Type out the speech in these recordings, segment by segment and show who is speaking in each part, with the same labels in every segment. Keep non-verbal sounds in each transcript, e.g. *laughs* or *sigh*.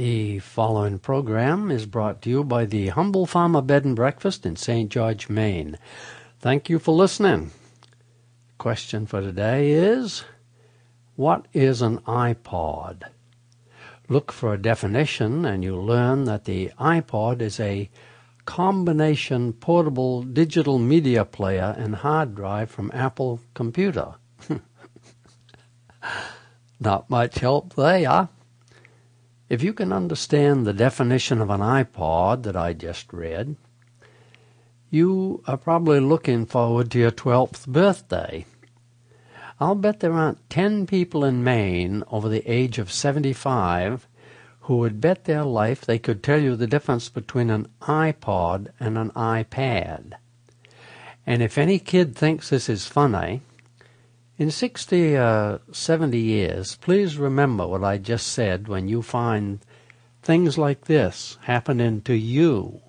Speaker 1: The following program is brought to you by the Humble Farmer Bed and Breakfast in St. George, Maine. Thank you for listening. Question for today is What is an iPod? Look for a definition and you'll learn that the iPod is a combination portable digital media player and hard drive from Apple Computer. *laughs* Not much help there. If you can understand the definition of an iPod that I just read, you are probably looking forward to your 12th birthday. I'll bet there aren't 10 people in Maine over the age of 75 who would bet their life they could tell you the difference between an iPod and an iPad. And if any kid thinks this is funny, in 60 or uh, 70 years, please remember what I just said when you find things like this happening to you.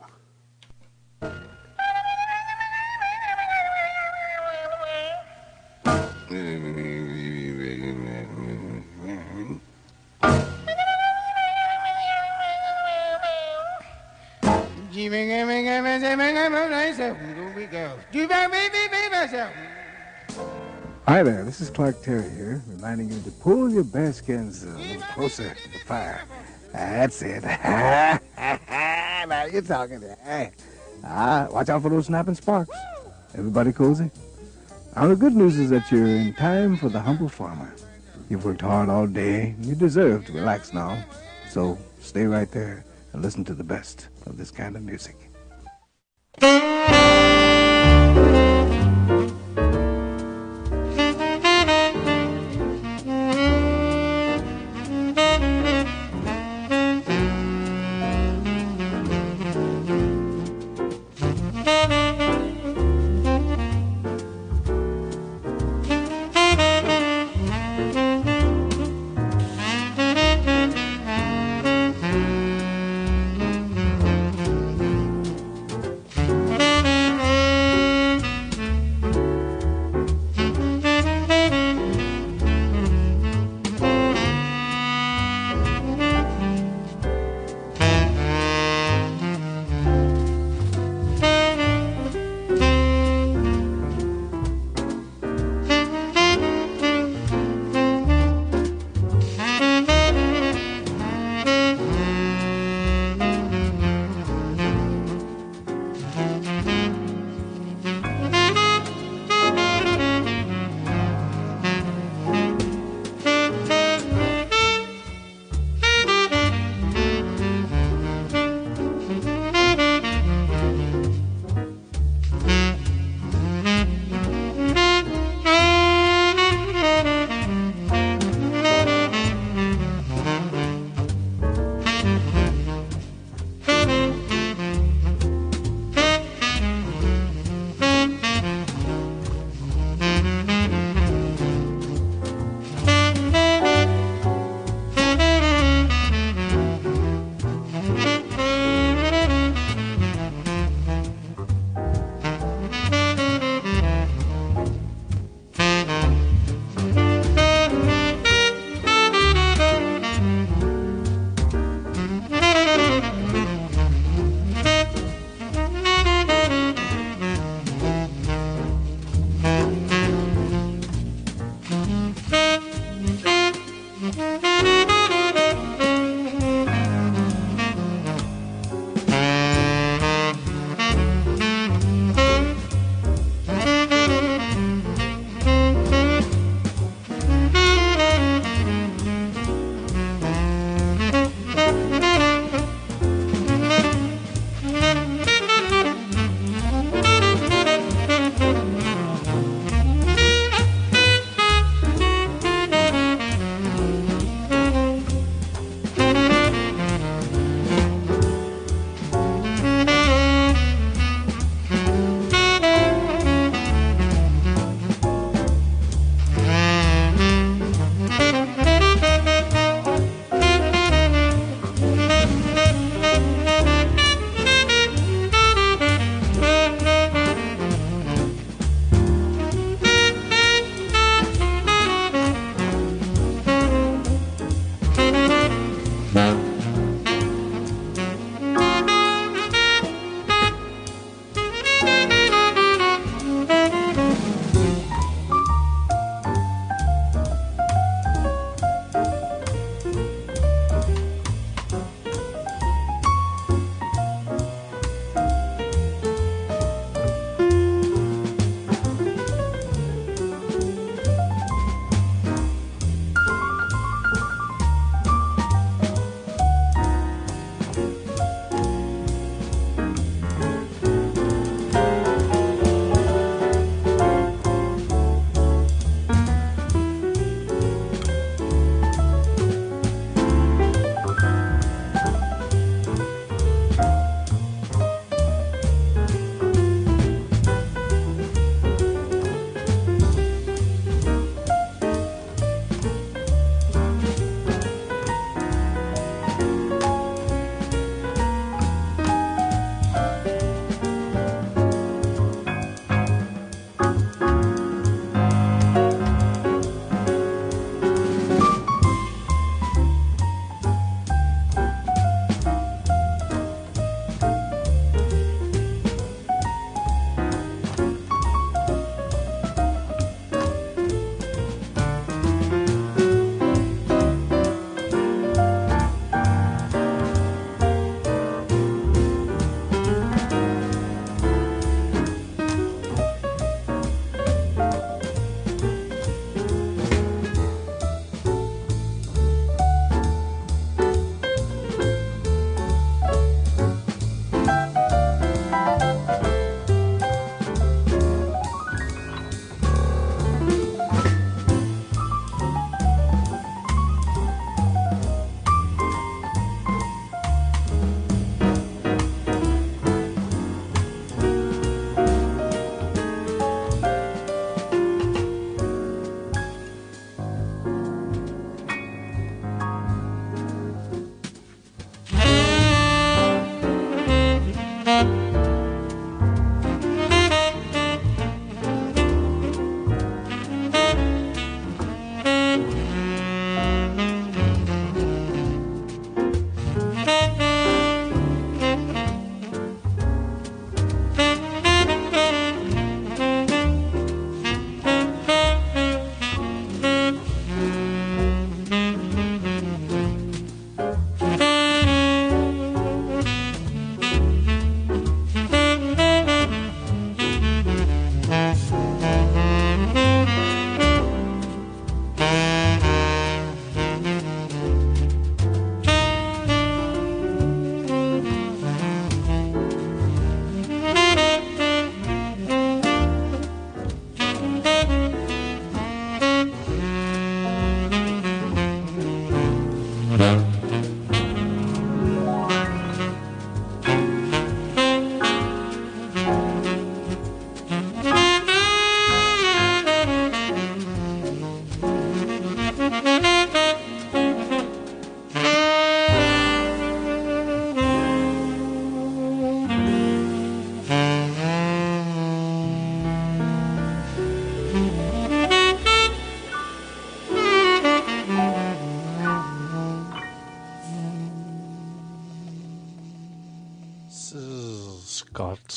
Speaker 2: Hi there, this is Clark Terry here, reminding you to pull your bearskins a little closer to the fire. That's it. *laughs* now you're talking. Hey. Ah, watch out for those snapping sparks. Everybody cozy? Now the good news is that you're in time for the humble farmer. You've worked hard all day, and you deserve to relax now. So stay right there and listen to the best of this kind of music.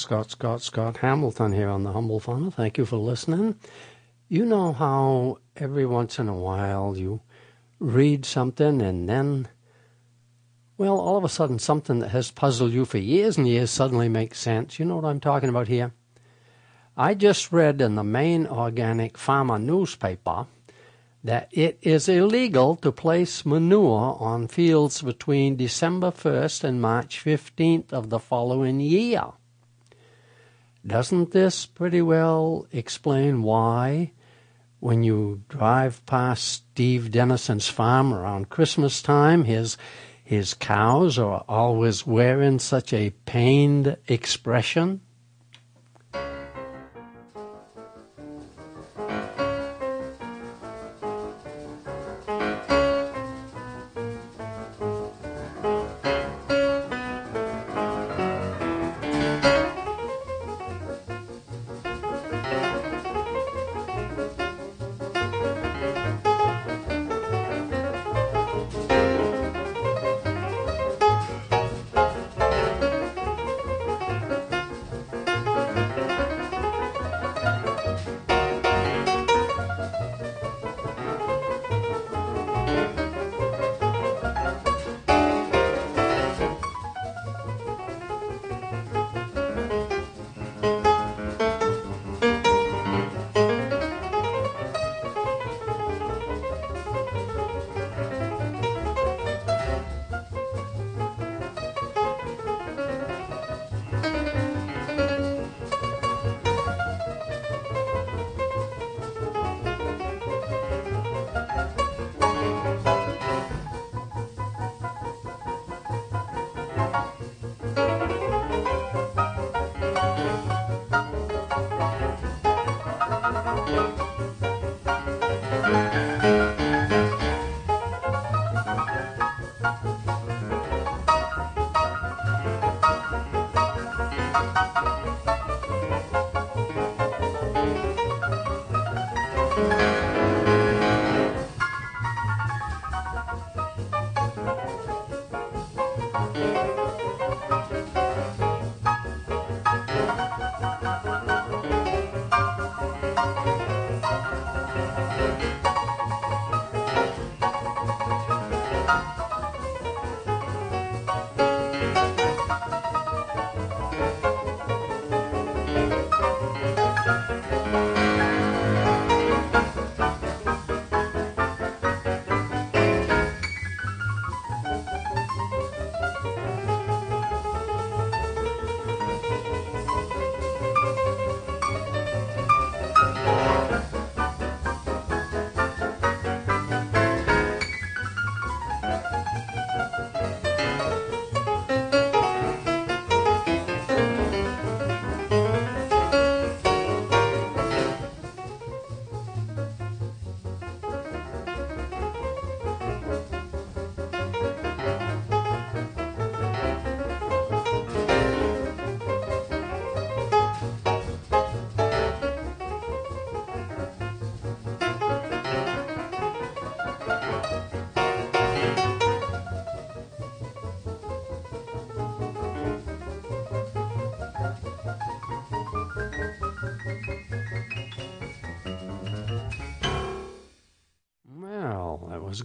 Speaker 1: Scott, Scott, Scott, Hamilton here on the Humble Farmer. Thank you for listening. You know how every once in a while you read something and then, well, all of a sudden something that has puzzled you for years and years suddenly makes sense. You know what I'm talking about here? I just read in the Maine Organic Farmer newspaper that it is illegal to place manure on fields between December 1st and March 15th of the following year. Doesn't this pretty well explain why, when you drive past Steve Dennison's farm around Christmas time, his his cows are always wearing such a pained expression? Was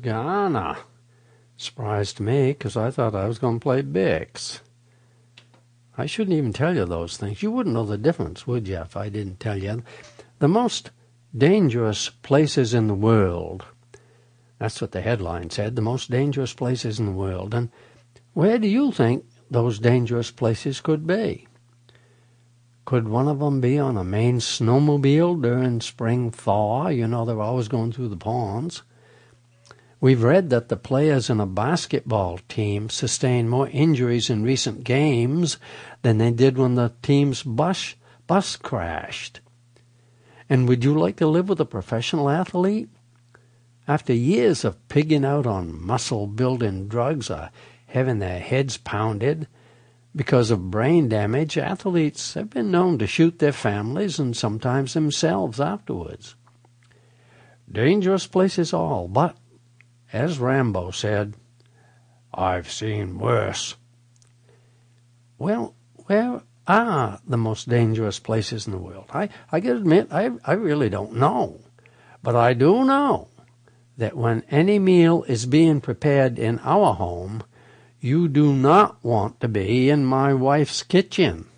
Speaker 1: Ghana. Surprised me, because I thought I was going to play Bix. I shouldn't even tell you those things. You wouldn't know the difference, would you, if I didn't tell you? The most dangerous places in the world. That's what the headline said, the most dangerous places in the world. And where do you think those dangerous places could be? Could one of them be on a Maine snowmobile during spring thaw? You know, they're always going through the ponds. We've read that the players in a basketball team sustained more injuries in recent games than they did when the team's bus, bus crashed. And would you like to live with a professional athlete? After years of pigging out on muscle building drugs or having their heads pounded because of brain damage, athletes have been known to shoot their families and sometimes themselves afterwards. Dangerous places all, but as Rambo said, I've seen worse. Well, where are the most dangerous places in the world? I, I can admit, I, I really don't know. But I do know that when any meal is being prepared in our home, you do not want to be in my wife's kitchen.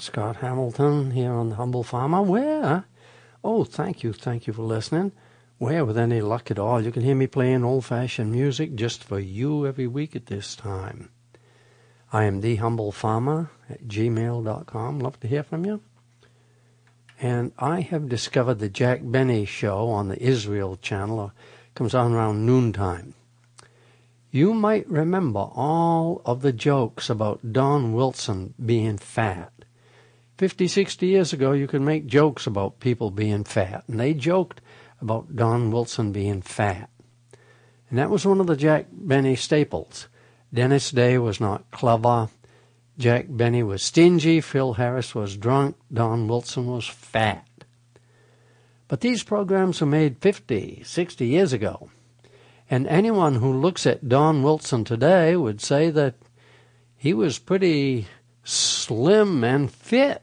Speaker 1: Scott Hamilton here on the Humble Farmer. Where? Oh, thank you, thank you for listening. Where, with any luck at all, you can hear me playing old-fashioned music just for you every week at this time. I am the Humble Farmer at gmail.com. Love to hear from you. And I have discovered the Jack Benny show on the Israel channel. It comes on around noontime. You might remember all of the jokes about Don Wilson being fat. Fifty, sixty years ago, you could make jokes about people being fat, and they joked about Don Wilson being fat. And that was one of the Jack Benny staples. Dennis Day was not clever. Jack Benny was stingy, Phil Harris was drunk, Don Wilson was fat. But these programs were made 50, 60 years ago. And anyone who looks at Don Wilson today would say that he was pretty slim and fit.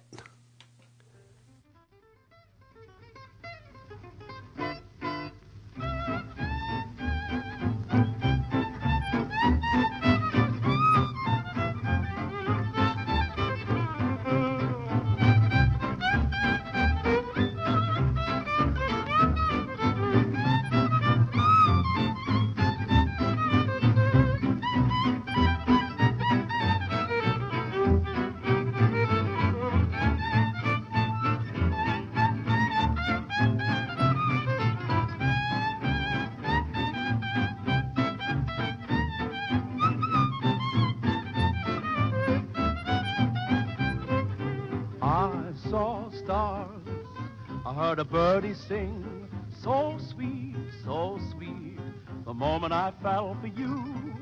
Speaker 3: Sing, so sweet, so sweet. The moment I fell for you,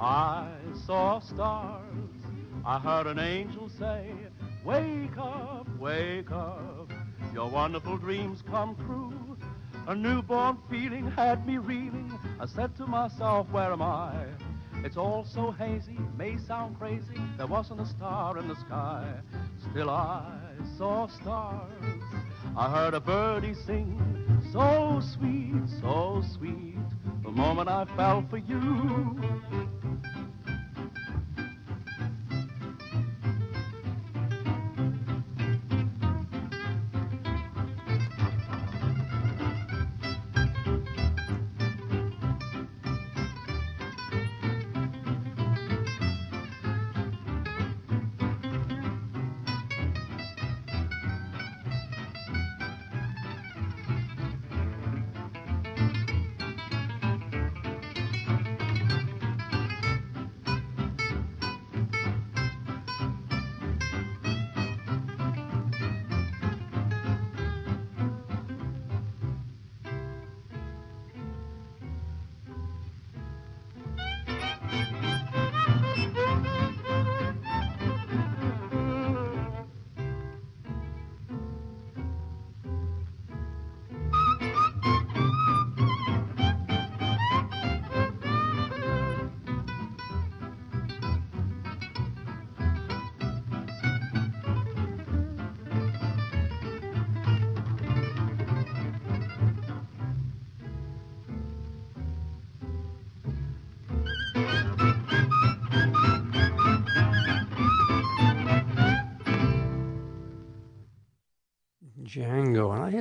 Speaker 3: I saw stars. I heard an angel say, Wake up, wake up. Your wonderful dreams come true. A newborn feeling had me reeling. I said to myself, Where am I? It's all so hazy, may sound crazy. There wasn't a star in the sky. Still I saw stars. I heard a birdie sing, so sweet, so sweet, the moment I fell for you.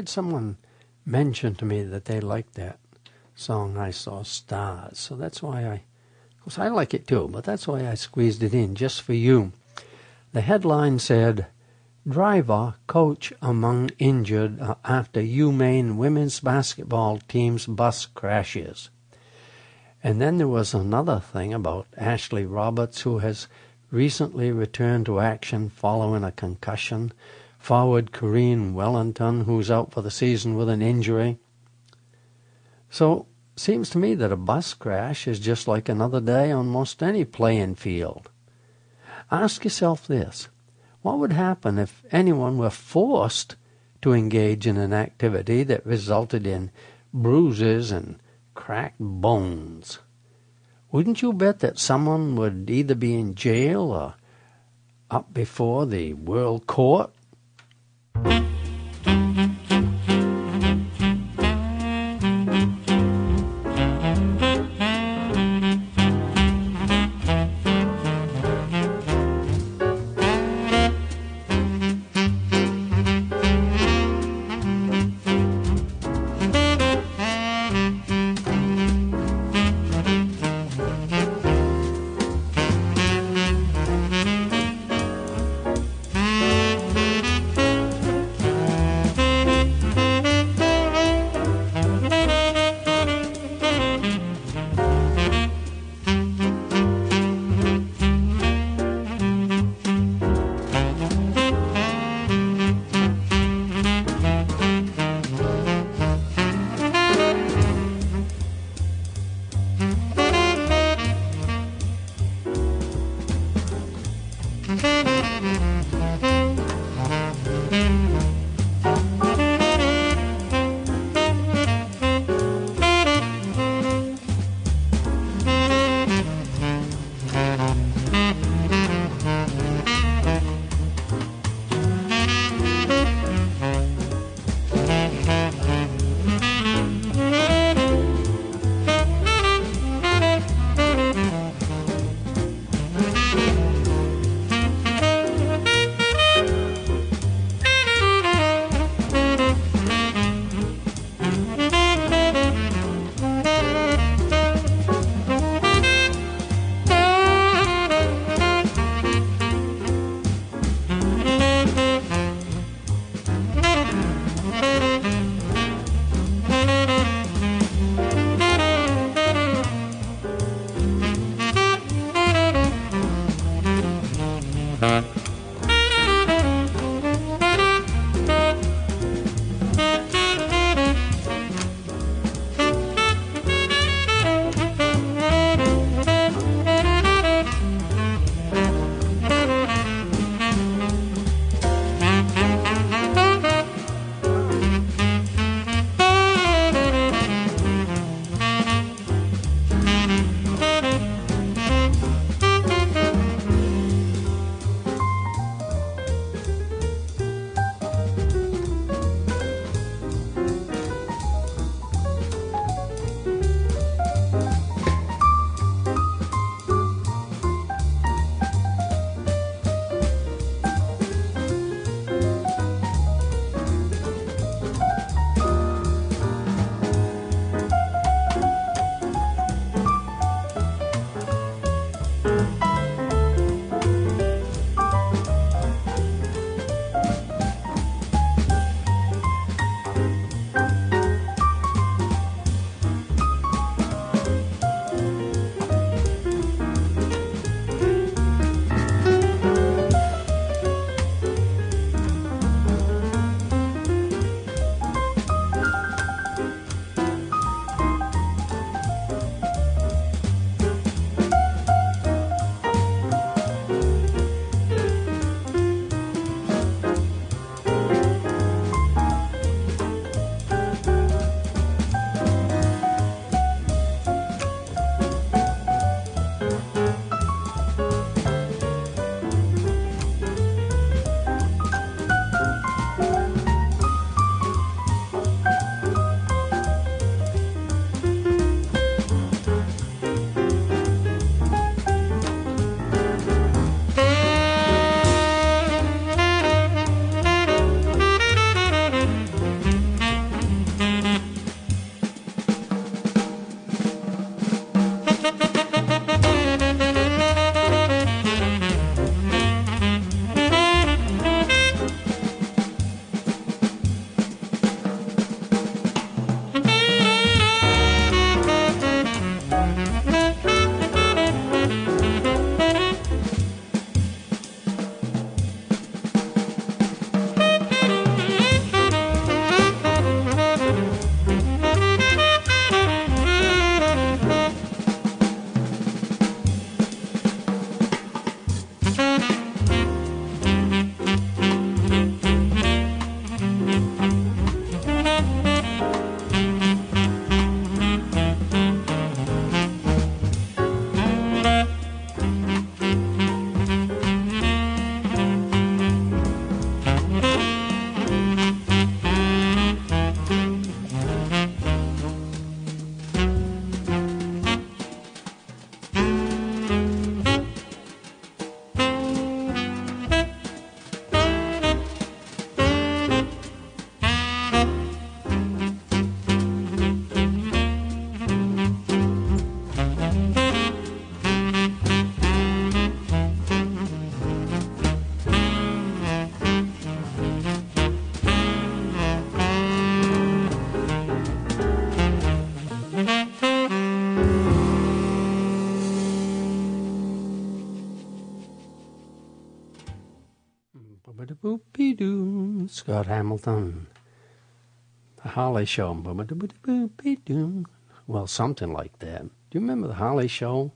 Speaker 1: Had someone mention to me that they liked that song. I saw stars, so that's why I, of course, I like it too. But that's why I squeezed it in just for you. The headline said, "Driver coach among injured after UMaine women's basketball team's bus crashes." And then there was another thing about Ashley Roberts, who has recently returned to action following a concussion forward Corrine Wellington, who's out for the season with an injury. So, seems to me that a bus crash is just like another day on most any playing field. Ask yourself this what would happen if anyone were forced to engage in an activity that resulted in bruises and cracked bones? Wouldn't you bet that someone would either be in jail or up before the World Court? Thank you. Scott Hamilton. The Holly Show. Well, something like that. Do you remember the Holly Show?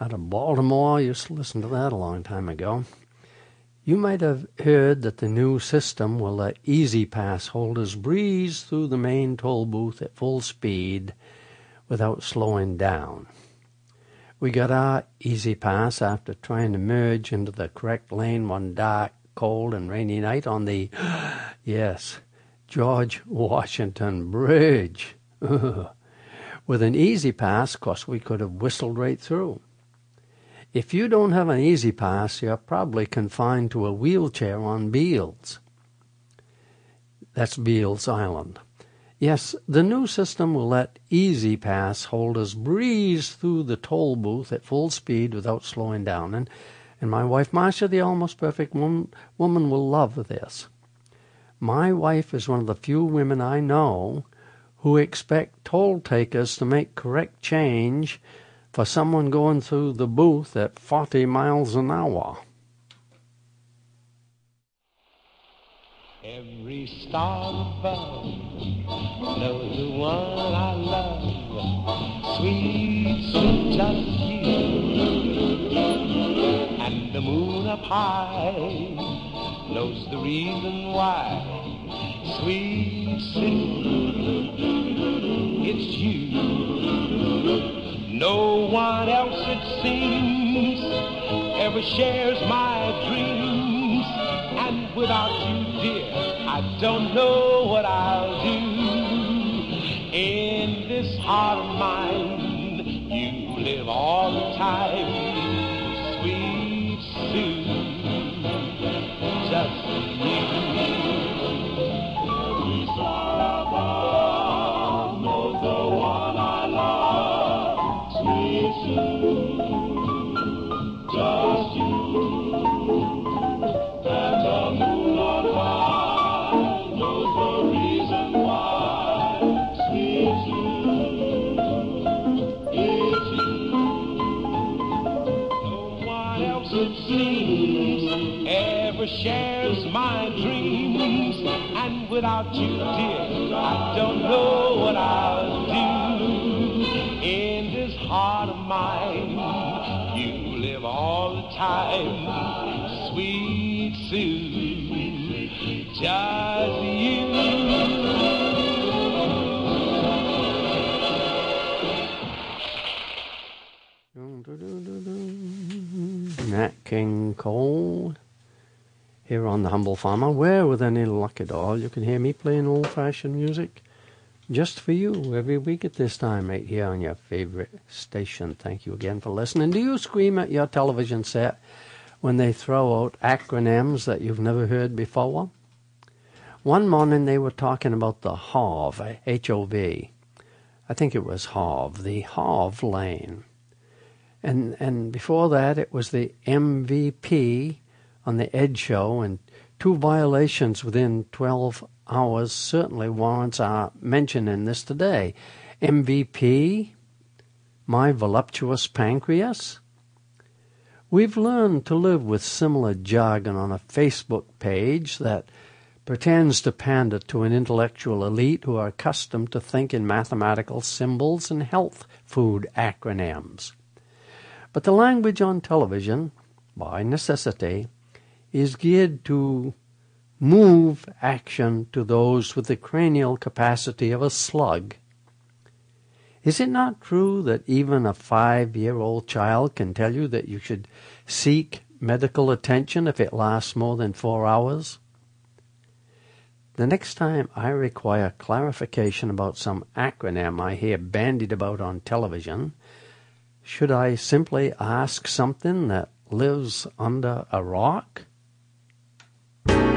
Speaker 1: out of Baltimore. I used to listen to that a long time ago. You might have heard that the new system will let E-ZPass holders breeze through the main toll booth at full speed without slowing down. We got our E-ZPass after trying to merge into the correct lane one dark, cold, and rainy night on the, *gasps* yes, George Washington Bridge. *laughs* With an E-ZPass, of course, we could have whistled right through. If you don't have an E-ZPass, you're probably confined to a wheelchair on Beals. That's Beals Island. Yes, the new system will let E-ZPass holders breeze through the toll booth at full speed without slowing down. And, and my wife, Marcia, the almost perfect woman, woman, will love this. My wife is one of the few women I know who expect toll takers to make correct change for someone going through the booth at 40 miles an hour.
Speaker 3: Every star above knows the one I love, sweet, sweet just you. The moon up high knows the reason why, sweet Sue, it's you. No one else, it seems, ever shares my dreams. And without you, dear, I don't know what I'll do. In this heart of mine, you live all the time, you, dear, I don't know what I'll do. In this heart of mine, you live all the time, sweet Sue. Just you.
Speaker 1: Nat King Cole here on The Humble Farmer, where with any luck at all you can hear me playing old fashioned music just for you every week at this time right here on your favorite station. Thank you again for listening. Do you scream at your television set when they throw out acronyms that you've never heard before? One morning they were talking about the HOV, H-O-V. I think it was HOV, the HOV lane. And, and before that it was the MVP, on the Ed Show, and two violations within 12 hours certainly warrants our mention in this today. MVP, my voluptuous pancreas. We've learned to live with similar jargon on a Facebook page that pretends to pander to an intellectual elite who are accustomed to think in mathematical symbols and health food acronyms. But the language on television, by necessity, is geared to move action to those with the cranial capacity of a slug. Is it not true that even a five year old child can tell you that you should seek medical attention if it lasts more than four hours? The next time I require clarification about some acronym I hear bandied about on television, should I simply ask something that lives under a rock? thank you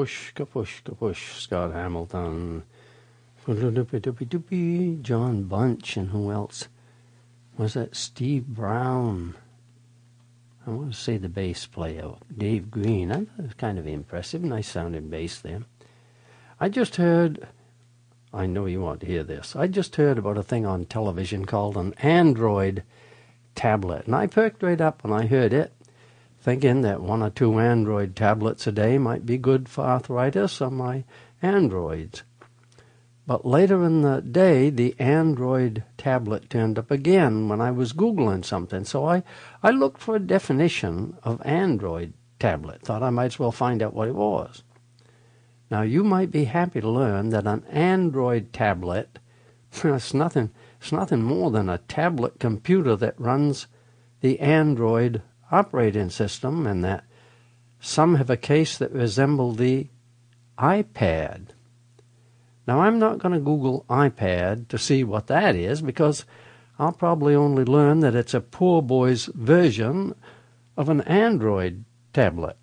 Speaker 1: Kapush, kapush, kapush, Scott Hamilton. John Bunch, and who else? Was that Steve Brown? I want to say the bass player, Dave Green. I was kind of impressive. Nice sounding bass there. I just heard, I know you want to hear this. I just heard about a thing on television called an Android tablet. And I perked right up when I heard it thinking that one or two Android tablets a day might be good for arthritis on my Androids. But later in the day, the Android tablet turned up again when I was Googling something. So I, I looked for a definition of Android tablet, thought I might as well find out what it was. Now, you might be happy to learn that an Android tablet *laughs* it's nothing, it's nothing more than a tablet computer that runs the Android operating system and that some have a case that resemble the iPad. Now, I'm not going to Google iPad to see what that is because I'll probably only learn that it's a poor boy's version of an Android tablet.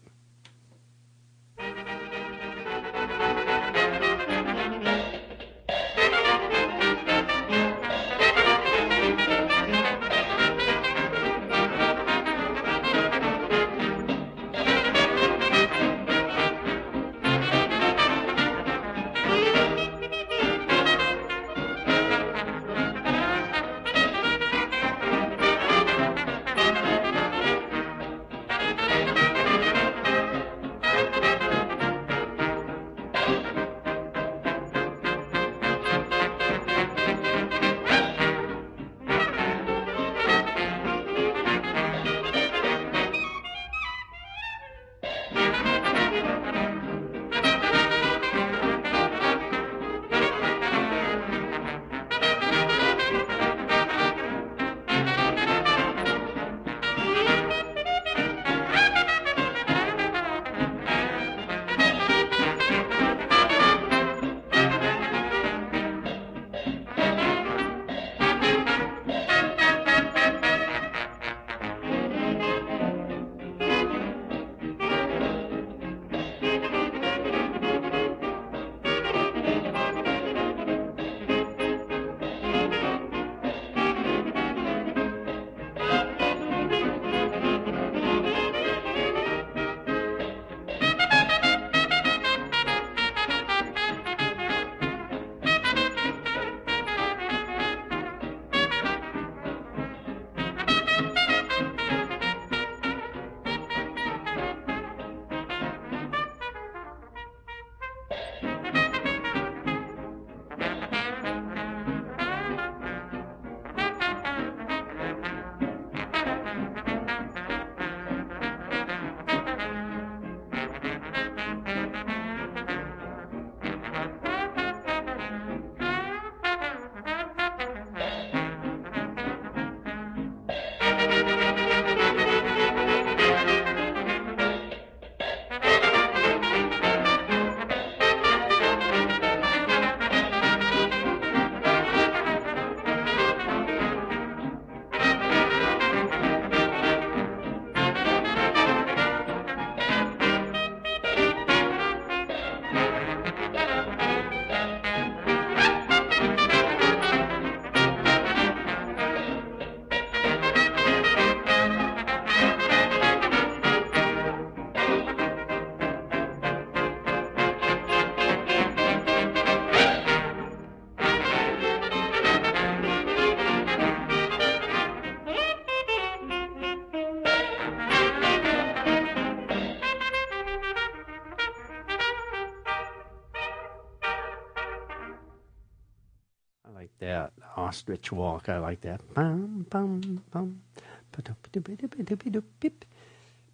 Speaker 1: Ostrich walk. I like that. Bum, bum, bum.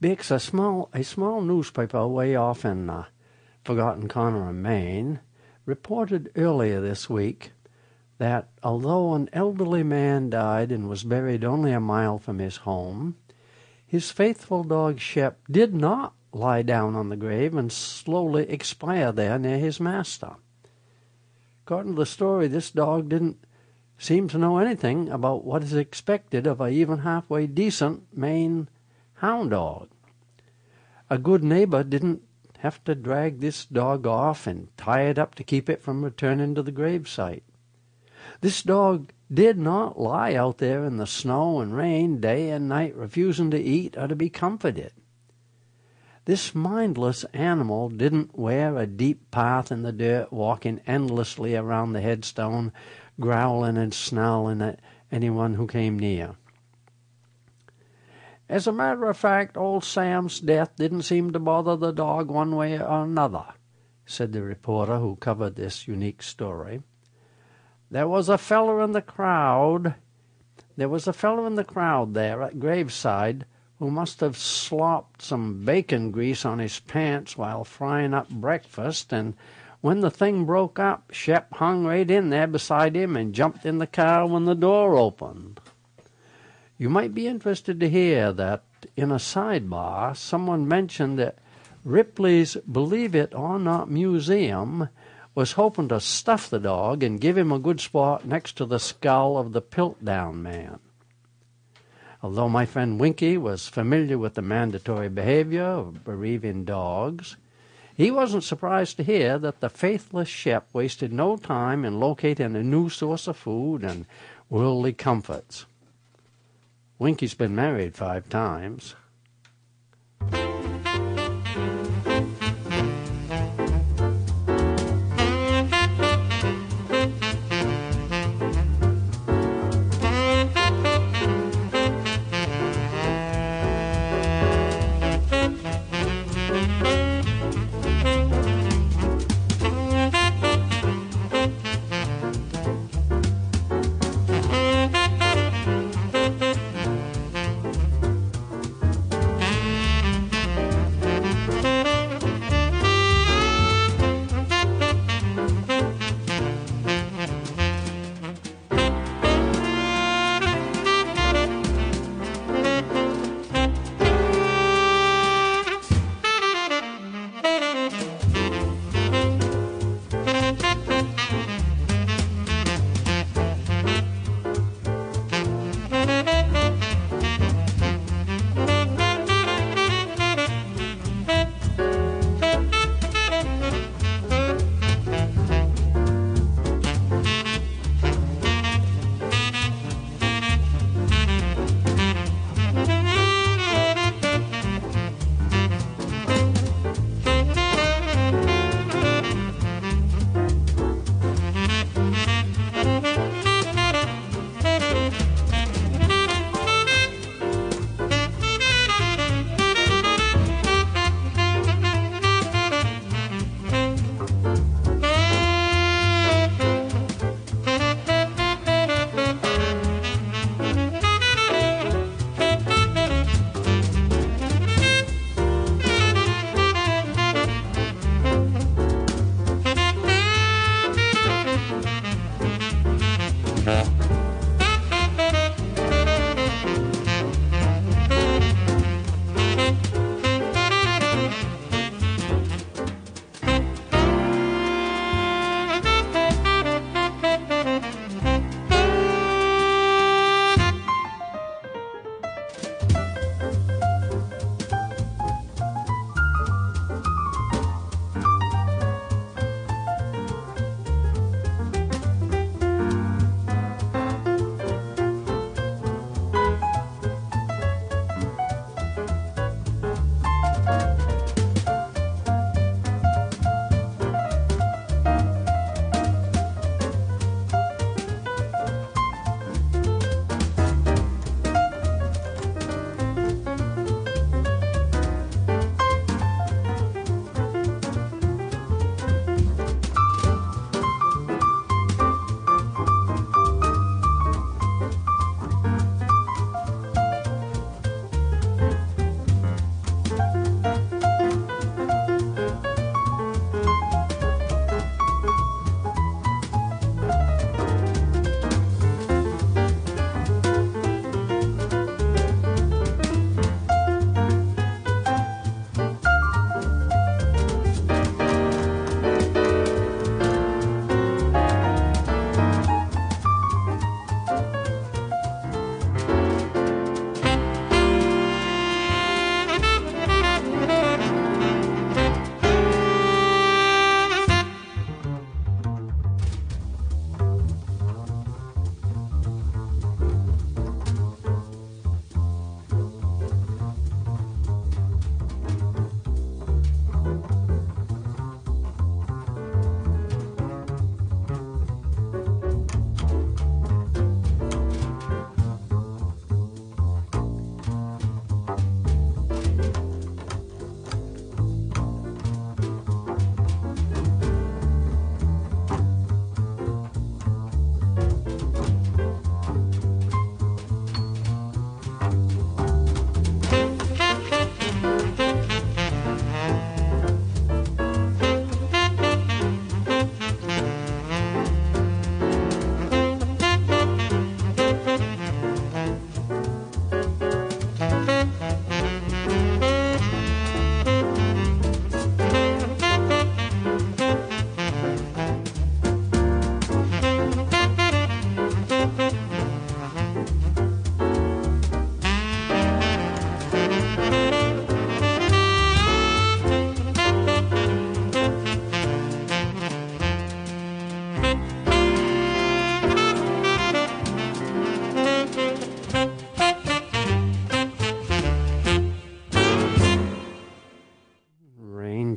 Speaker 1: Bix, a small a small newspaper way off in uh, Forgotten Corner, of Maine, reported earlier this week that although an elderly man died and was buried only a mile from his home, his faithful dog Shep did not lie down on the grave and slowly expire there near his master. According to the story, this dog didn't seem to know anything about what is expected of a even halfway decent Maine hound dog. A good neighbor didn't have to drag this dog off and tie it up to keep it from returning to the gravesite. This dog did not lie out there in the snow and rain day and night refusing to eat or to be comforted. This mindless animal didn't wear a deep path in the dirt, walking endlessly around the headstone, growling and snarling at anyone who came near. As a matter of fact, old Sam's death didn't seem to bother the dog one way or another, said the reporter who covered this unique story. There was a feller in the crowd. There was a feller in the crowd there at graveside who must have slopped some bacon grease on his pants while frying up breakfast, and when the thing broke up, Shep hung right in there beside him and jumped in the car when the door opened. You might be interested to hear that in a sidebar someone mentioned that Ripley's Believe It or Not Museum was hoping to stuff the dog and give him a good spot next to the skull of the Piltdown man. Although my friend Winky was familiar with the mandatory behavior of bereaving dogs, he wasn't surprised to hear that the faithless Shep wasted no time in locating a new source of food and worldly comforts. Winky's been married five times.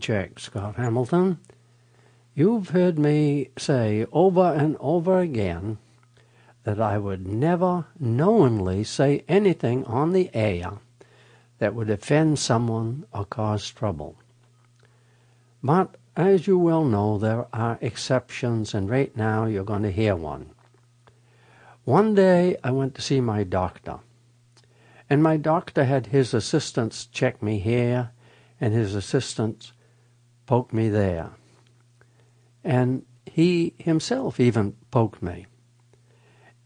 Speaker 1: Check, Scott Hamilton. You've heard me say over and over again that I would never knowingly say anything on the air that would offend someone or cause trouble. But as you well know, there are exceptions, and right now you're going to hear one. One day I went to see my doctor, and my doctor had his assistants check me here, and his assistants poke me there. And he himself even poked me.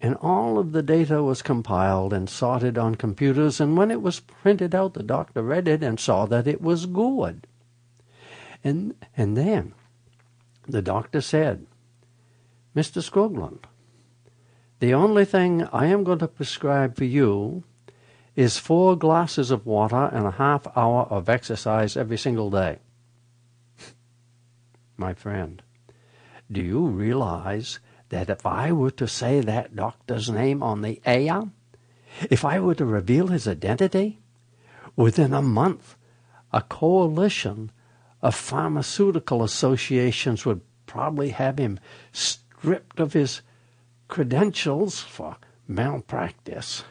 Speaker 1: And all of the data was compiled and sorted on computers, and when it was printed out, the doctor read it and saw that it was good. And, and then the doctor said, Mr. Skoglund, the only thing I am going to prescribe for you is four glasses of water and a half hour of exercise every single day. My friend, do you realize that if I were to say that doctor's name on the air, if I were to reveal his identity, within a month, a coalition of pharmaceutical associations would probably have him stripped of his credentials for malpractice.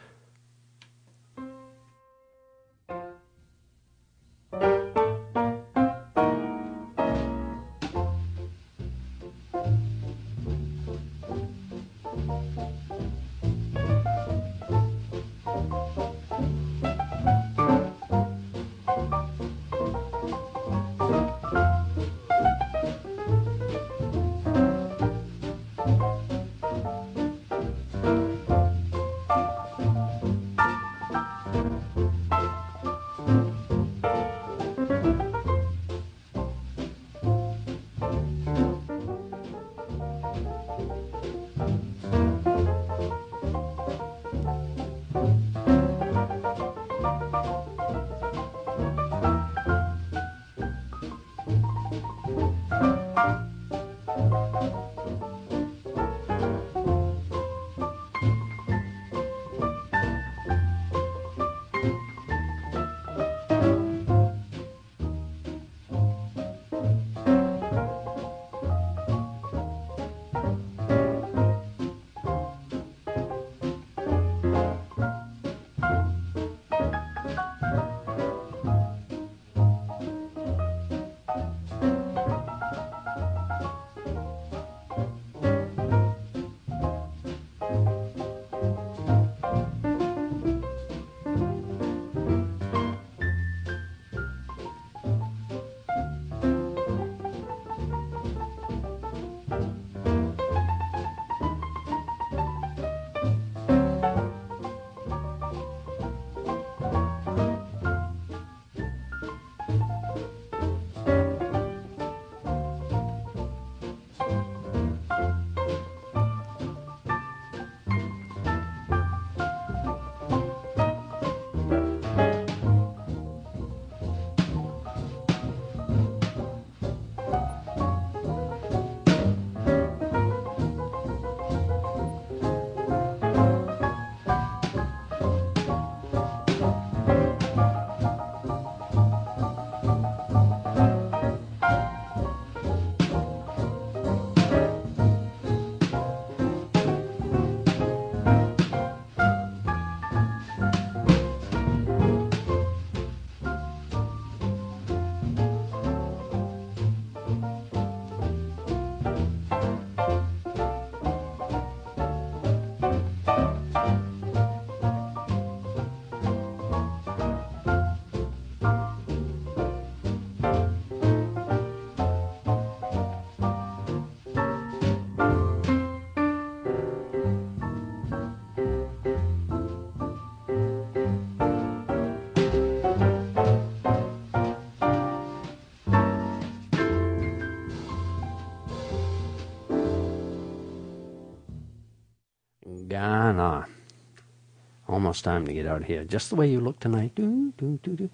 Speaker 1: Almost time to get out of here. Just the way you look tonight. Doo, doo, doo, doo.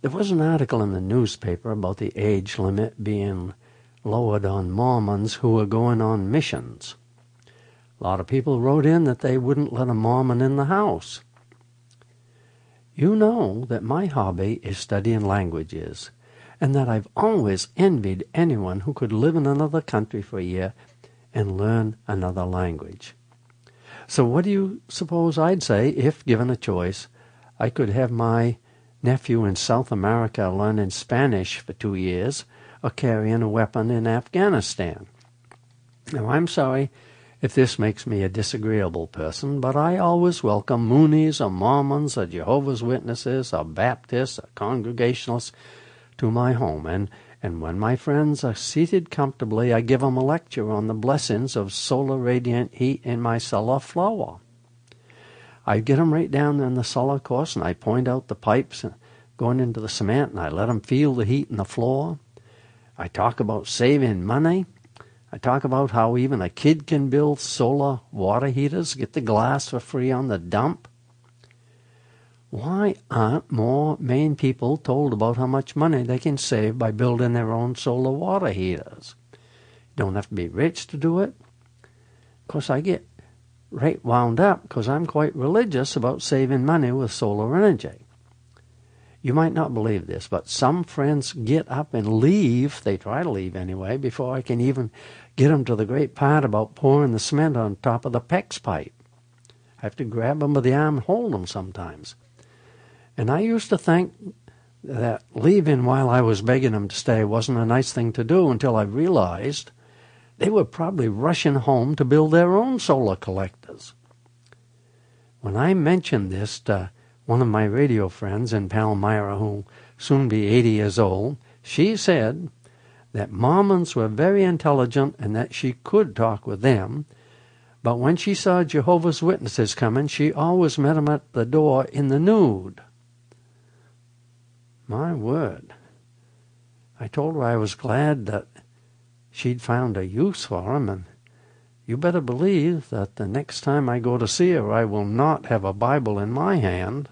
Speaker 1: There was an article in the newspaper about the age limit being lowered on Mormons who were going on missions. A lot of people wrote in that they wouldn't let a Mormon in the house. You know that my hobby is studying languages, and that I've always envied anyone who could live in another country for a year and learn another language. So, what do you suppose I'd say if, given a choice, I could have my nephew in South America learning Spanish for two years or carrying a weapon in Afghanistan? Now, I'm sorry if this makes me a disagreeable person, but I always welcome Moonies or Mormons or Jehovah's Witnesses or Baptists or Congregationalists to my home, and, and when my friends are seated comfortably, I give them a lecture on the blessings of solar radiant heat in my solar floor. I get them right down in the solar course, and I point out the pipes going into the cement, and I let them feel the heat in the floor. I talk about saving money. I talk about how even a kid can build solar water heaters, get the glass for free on the dump. Why aren't more Maine people told about how much money they can save by building their own solar water heaters? You don't have to be rich to do it. Of course, I get right wound up because I'm quite religious about saving money with solar energy. You might not believe this, but some friends get up and leave, they try to leave anyway, before I can even get them to the great part about pouring the cement on top of the PEX pipe. I have to grab them by the arm and hold them sometimes. And I used to think that leaving while I was begging them to stay wasn't a nice thing to do until I realized they were probably rushing home to build their own solar collectors. When I mentioned this to one of my radio friends in Palmyra, who'll soon be 80 years old, she said that Mormons were very intelligent and that she could talk with them, but when she saw Jehovah's Witnesses coming, she always met them at the door in the nude. My word. I told her I was glad that she'd found a use for him, and you better believe that the next time I go to see her, I will not have a Bible in my hand.